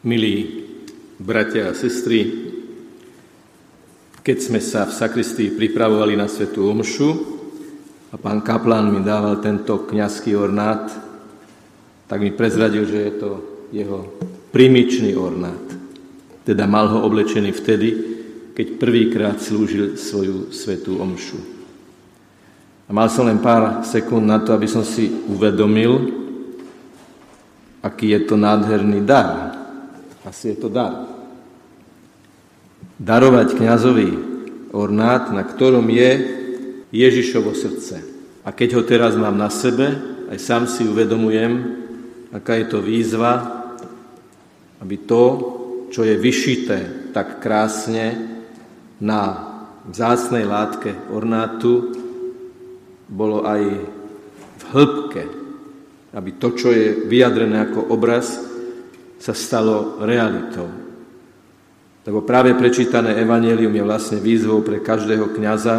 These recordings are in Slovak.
Milí bratia a sestry, keď sme sa v sakristii pripravovali na svetú omšu a pán kaplan mi dával tento kňazský ornát, tak mi prezradil, že je to jeho primičný ornát. Teda mal ho oblečený vtedy, keď prvýkrát slúžil svoju svetú omšu. A mal som len pár sekúnd na to, aby som si uvedomil, aký je to nádherný dar, asi je to dar. Darovať kňazovi ornát, na ktorom je Ježišovo srdce. A keď ho teraz mám na sebe, aj sám si uvedomujem, aká je to výzva, aby to, čo je vyšité tak krásne na vzácnej látke ornátu, bolo aj v hĺbke, aby to, čo je vyjadrené ako obraz, sa stalo realitou. Lebo práve prečítané evanelium je vlastne výzvou pre každého kňaza,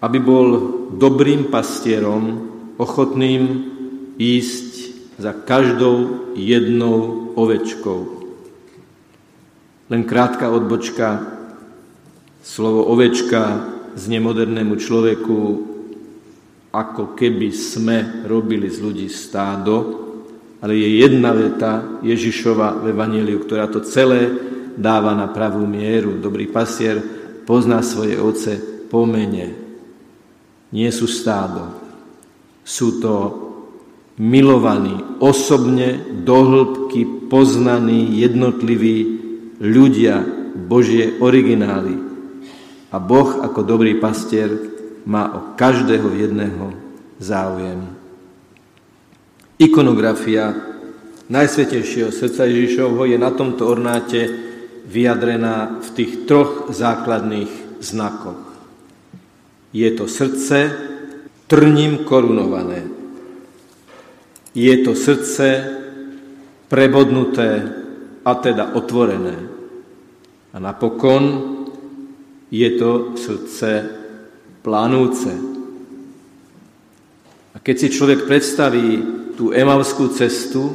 aby bol dobrým pastierom, ochotným ísť za každou jednou ovečkou. Len krátka odbočka, slovo ovečka z nemodernému človeku, ako keby sme robili z ľudí stádo, ale je jedna veta Ježišova v Evangeliu, ktorá to celé dáva na pravú mieru. Dobrý pasier pozná svoje oce po mene. Nie sú stádo. Sú to milovaní, osobne, dohlbky poznaní, jednotliví ľudia, Božie originály. A Boh ako dobrý pastier má o každého jedného záujem. Ikonografia Najsvetejšieho srdca Ježišovho je na tomto ornáte vyjadrená v tých troch základných znakoch. Je to srdce trním korunované. Je to srdce prebodnuté a teda otvorené. A napokon je to srdce plánúce. A keď si človek predstaví tú emavskú cestu,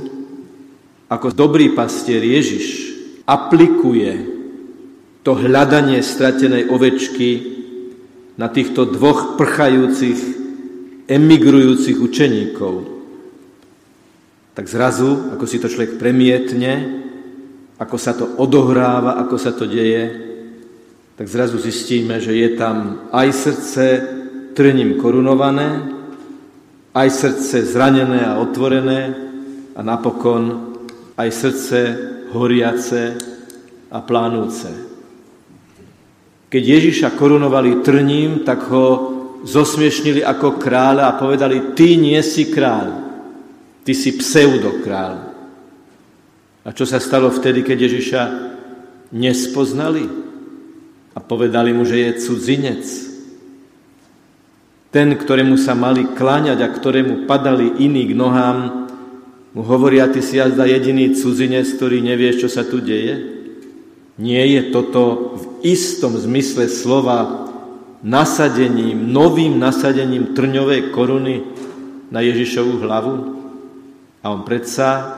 ako dobrý pastier Ježiš aplikuje to hľadanie stratenej ovečky na týchto dvoch prchajúcich, emigrujúcich učeníkov. Tak zrazu, ako si to človek premietne, ako sa to odohráva, ako sa to deje, tak zrazu zistíme, že je tam aj srdce trním korunované, aj srdce zranené a otvorené a napokon aj srdce horiace a plánúce. Keď Ježiša korunovali trním, tak ho zosmiešnili ako kráľa a povedali, ty nie si kráľ, ty si pseudokráľ. A čo sa stalo vtedy, keď Ježiša nespoznali a povedali mu, že je cudzinec, ten, ktorému sa mali kláňať a ktorému padali iní k nohám, mu hovoria, ty si jazda jediný cudzinec, ktorý nevieš, čo sa tu deje? Nie je toto v istom zmysle slova nasadením, novým nasadením trňovej koruny na Ježišovu hlavu? A on predsa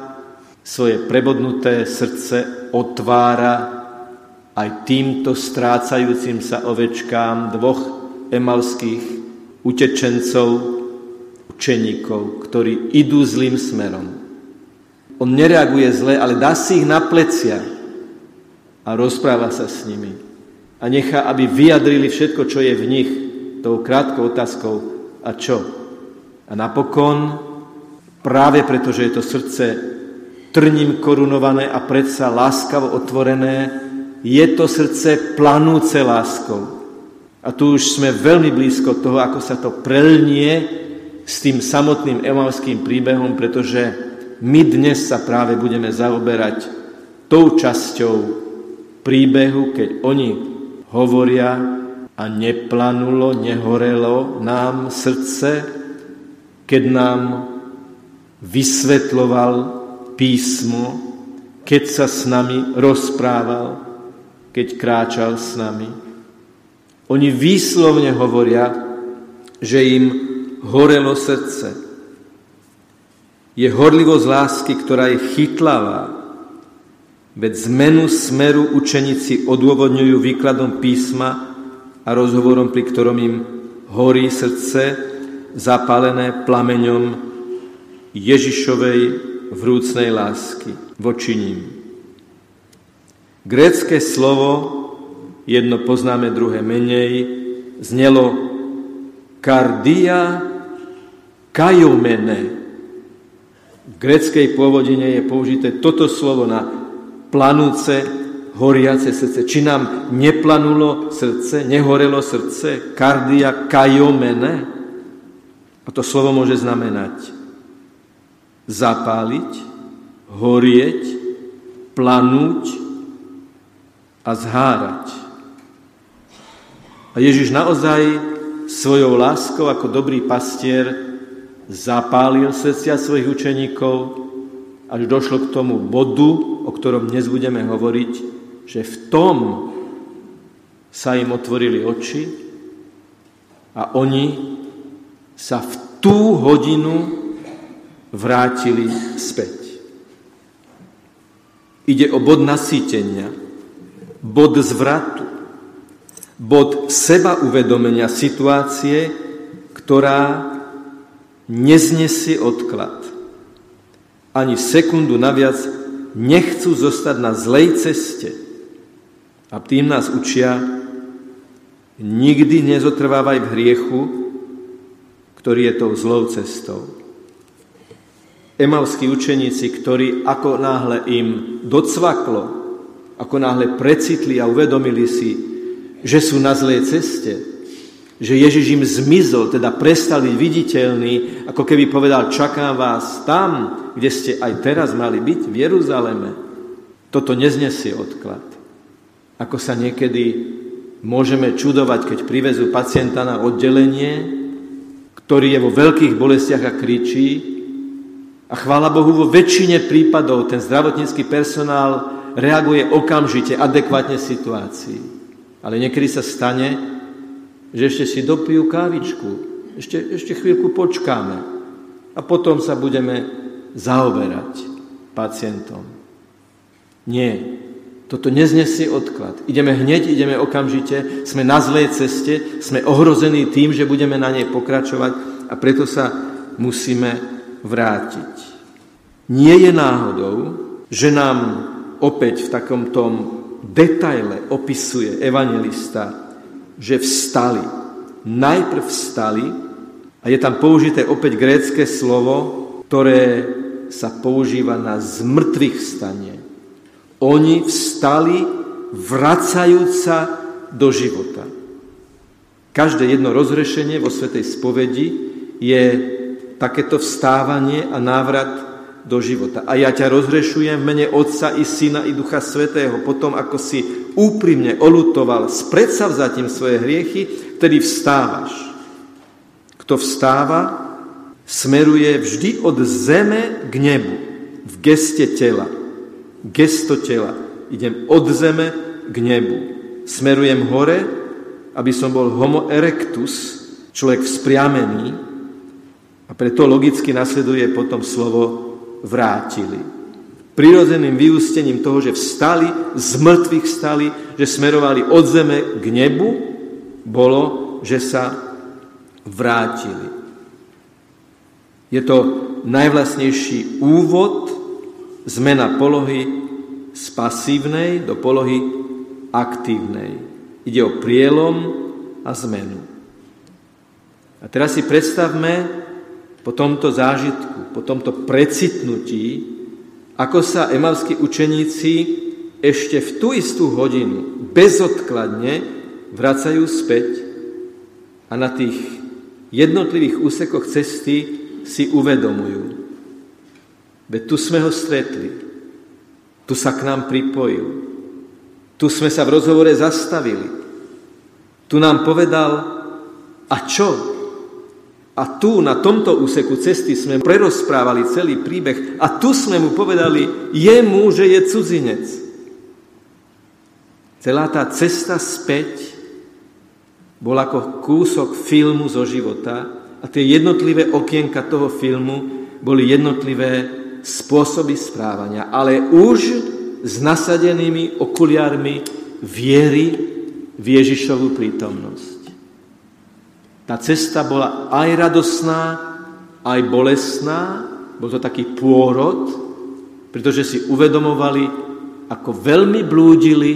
svoje prebodnuté srdce otvára aj týmto strácajúcim sa ovečkám dvoch emalských utečencov, učeníkov, ktorí idú zlým smerom. On nereaguje zle, ale dá si ich na plecia a rozpráva sa s nimi. A nechá, aby vyjadrili všetko, čo je v nich, tou krátkou otázkou a čo. A napokon, práve preto, že je to srdce trním korunované a predsa láskavo otvorené, je to srdce planúce láskou. A tu už sme veľmi blízko toho, ako sa to prelnie s tým samotným emalským príbehom, pretože my dnes sa práve budeme zaoberať tou časťou príbehu, keď oni hovoria a neplanulo, nehorelo nám srdce, keď nám vysvetloval písmo, keď sa s nami rozprával, keď kráčal s nami. Oni výslovne hovoria, že im horelo srdce. Je horlivosť lásky, ktorá je chytlavá. Veď zmenu smeru učeníci odôvodňujú výkladom písma a rozhovorom, pri ktorom im horí srdce, zapálené plameňom Ježišovej vrúcnej lásky voči ním. Grécké slovo, jedno poznáme, druhé menej, znelo kardia kajomene. V gréckej pôvodine je použité toto slovo na planúce, horiace srdce. Či nám neplanulo srdce, nehorelo srdce, kardia kajomene? A to slovo môže znamenať zapáliť, horieť, planúť a zhárať. A Ježiš naozaj svojou láskou ako dobrý pastier zapálil srdcia svojich učeníkov, až došlo k tomu bodu, o ktorom dnes budeme hovoriť, že v tom sa im otvorili oči a oni sa v tú hodinu vrátili späť. Ide o bod nasýtenia, bod zvratu, bod seba uvedomenia situácie, ktorá neznesie odklad. Ani sekundu naviac nechcú zostať na zlej ceste. A tým nás učia, nikdy nezotrvávaj v hriechu, ktorý je tou zlou cestou emavskí učeníci, ktorí ako náhle im docvaklo, ako náhle precitli a uvedomili si, že sú na zlej ceste, že Ježiš im zmizol, teda prestali viditeľní, ako keby povedal, čakám vás tam, kde ste aj teraz mali byť, v Jeruzaleme. Toto neznesie odklad. Ako sa niekedy môžeme čudovať, keď privezú pacienta na oddelenie, ktorý je vo veľkých bolestiach a kričí, a chvála Bohu, vo väčšine prípadov ten zdravotnícky personál reaguje okamžite, adekvátne situácii. Ale niekedy sa stane, že ešte si dopijú kávičku, ešte, ešte chvíľku počkáme a potom sa budeme zaoberať pacientom. Nie, toto neznesie odklad. Ideme hneď, ideme okamžite, sme na zlej ceste, sme ohrození tým, že budeme na nej pokračovať a preto sa musíme vrátiť. Nie je náhodou, že nám opäť v takom tom detaile opisuje evangelista, že vstali. Najprv vstali a je tam použité opäť grécké slovo, ktoré sa používa na zmrtvých stanie. Oni vstali vracajúca do života. Každé jedno rozrešenie vo Svetej spovedi je takéto vstávanie a návrat do života. A ja ťa rozrešujem v mene Otca i Syna i Ducha Svetého, potom ako si úprimne olutoval s predsavzatím svoje hriechy, vtedy vstávaš. Kto vstáva, smeruje vždy od zeme k nebu, v geste tela. Gesto tela. Idem od zeme k nebu. Smerujem hore, aby som bol homo erectus, človek vzpriamený, a preto logicky nasleduje potom slovo vrátili. Prirodzeným vyústením toho, že vstali, z mŕtvych vstali, že smerovali od zeme k nebu, bolo, že sa vrátili. Je to najvlastnejší úvod, zmena polohy z pasívnej do polohy aktívnej. Ide o prielom a zmenu. A teraz si predstavme, po tomto zážitku, po tomto precitnutí, ako sa emavskí učeníci ešte v tú istú hodinu bezodkladne vracajú späť a na tých jednotlivých úsekoch cesty si uvedomujú. Veď tu sme ho stretli, tu sa k nám pripojil, tu sme sa v rozhovore zastavili, tu nám povedal, a čo? A tu, na tomto úseku cesty, sme prerozprávali celý príbeh a tu sme mu povedali jemu, že je cudzinec. Celá tá cesta späť bol ako kúsok filmu zo života a tie jednotlivé okienka toho filmu boli jednotlivé spôsoby správania. Ale už s nasadenými okuliármi viery v Ježišovú prítomnosť. Tá cesta bola aj radosná, aj bolestná, bol to taký pôrod, pretože si uvedomovali, ako veľmi blúdili,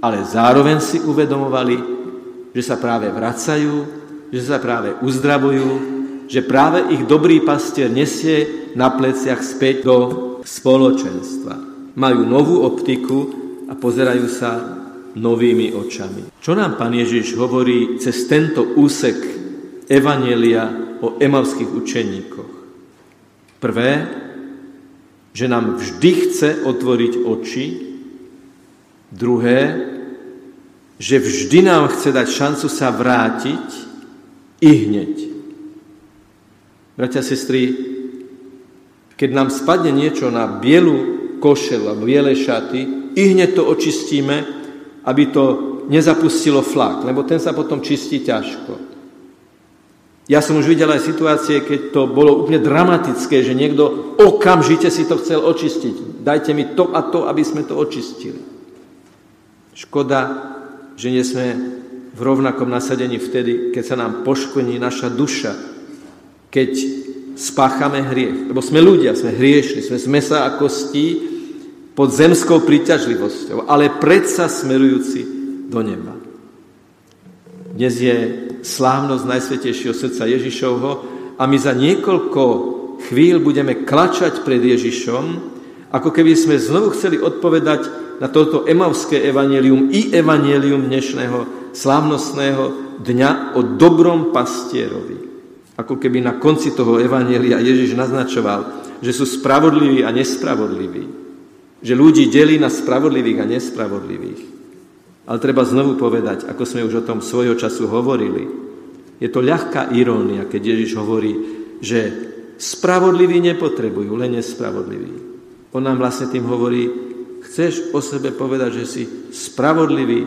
ale zároveň si uvedomovali, že sa práve vracajú, že sa práve uzdravujú, že práve ich dobrý pastier nesie na pleciach späť do spoločenstva. Majú novú optiku a pozerajú sa novými očami. Čo nám pán Ježiš hovorí cez tento úsek Evanielia o emavských učeníkoch? Prvé, že nám vždy chce otvoriť oči. Druhé, že vždy nám chce dať šancu sa vrátiť i hneď. Bratia, sestry, keď nám spadne niečo na bielu košelu a biele šaty, i hneď to očistíme, aby to nezapustilo flak, lebo ten sa potom čistí ťažko. Ja som už videl aj situácie, keď to bolo úplne dramatické, že niekto okamžite si to chcel očistiť. Dajte mi to a to, aby sme to očistili. Škoda, že nie sme v rovnakom nasadení vtedy, keď sa nám poškodí naša duša, keď spáchame hriech. Lebo sme ľudia, sme hriešni, sme z mesa a kostí pod zemskou príťažlivosťou, ale predsa smerujúci do neba. Dnes je slávnosť Najsvetejšieho srdca Ježišovho a my za niekoľko chvíľ budeme klačať pred Ježišom, ako keby sme znovu chceli odpovedať na toto emavské evanelium i evanelium dnešného slávnostného dňa o dobrom pastierovi. Ako keby na konci toho evanelia Ježiš naznačoval, že sú spravodliví a nespravodliví. Že ľudí delí na spravodlivých a nespravodlivých. Ale treba znovu povedať, ako sme už o tom svojho času hovorili, je to ľahká irónia, keď Ježiš hovorí, že spravodliví nepotrebujú, len nespravodliví. On nám vlastne tým hovorí, chceš o sebe povedať, že si spravodlivý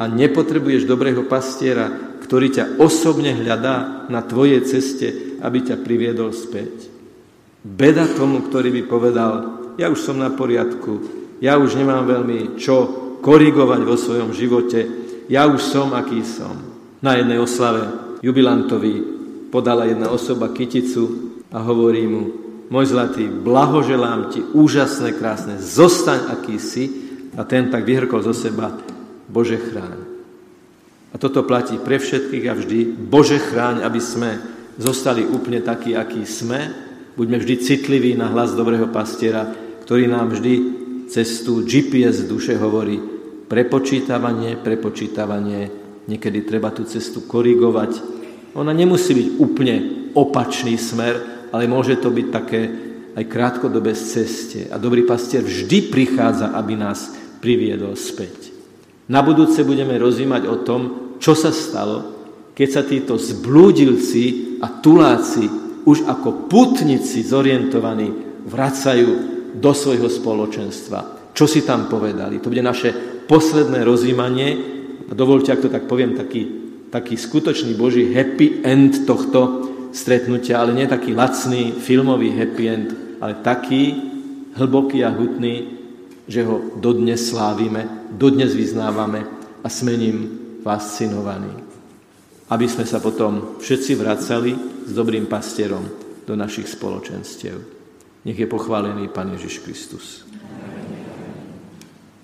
a nepotrebuješ dobrého pastiera, ktorý ťa osobne hľadá na tvojej ceste, aby ťa priviedol späť. Beda tomu, ktorý by povedal, ja už som na poriadku, ja už nemám veľmi čo korigovať vo svojom živote. Ja už som, aký som. Na jednej oslave jubilantovi podala jedna osoba kyticu a hovorí mu, môj zlatý, blahoželám ti, úžasné, krásne, zostaň, aký si. A ten tak vyhrkol zo seba, Bože chráň. A toto platí pre všetkých a vždy. Bože chráň, aby sme zostali úplne takí, akí sme. Buďme vždy citliví na hlas dobrého pastiera, ktorý nám vždy cestu GPS duše hovorí prepočítavanie, prepočítavanie, niekedy treba tú cestu korigovať. Ona nemusí byť úplne opačný smer, ale môže to byť také aj krátkodobé ceste. A dobrý pastier vždy prichádza, aby nás priviedol späť. Na budúce budeme rozímať o tom, čo sa stalo, keď sa títo zblúdilci a tuláci už ako putníci zorientovaní vracajú do svojho spoločenstva. Čo si tam povedali? To bude naše posledné rozímanie. A dovolte, ak to tak poviem, taký, taký skutočný Boží happy end tohto stretnutia, ale nie taký lacný filmový happy end, ale taký hlboký a hutný, že ho dodnes slávime, dodnes vyznávame a sme ním fascinovaní. Aby sme sa potom všetci vracali s dobrým pastierom do našich spoločenstiev. Nech je pochválený Pán Ježiš Kristus.